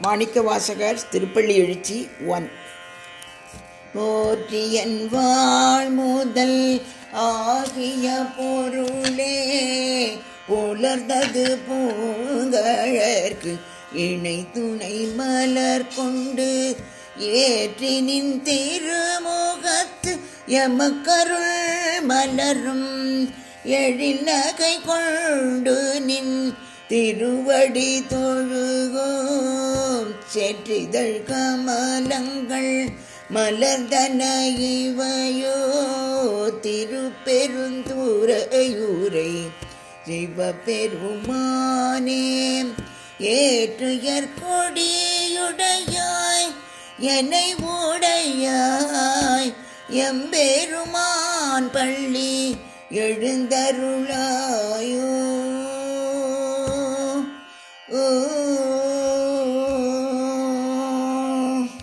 மாணிக்க வாசகர் திருப்பள்ளி எழுச்சி ஒன். போற்றியன் வாழ் முதல் ஆகிய பொருளே உலர்ந்தது பூங்கழற்கு இணை துணை மலர் கொண்டு ஏற்றினின் திருமுகத்து எமக்கருள் மலரும் எழில் நகை கொண்டு நின் திருவடி தொழு சேற்றிதழ் கமலங்கள் மலர்தன இவையோ. திருப்பெருந்துறையூரை சிவபெருமானே ஏற்றுயர் கொடியுடையாய் என்னை உடையாய் எம்பெருமான் பள்ளி எழுந்தருளாயோ.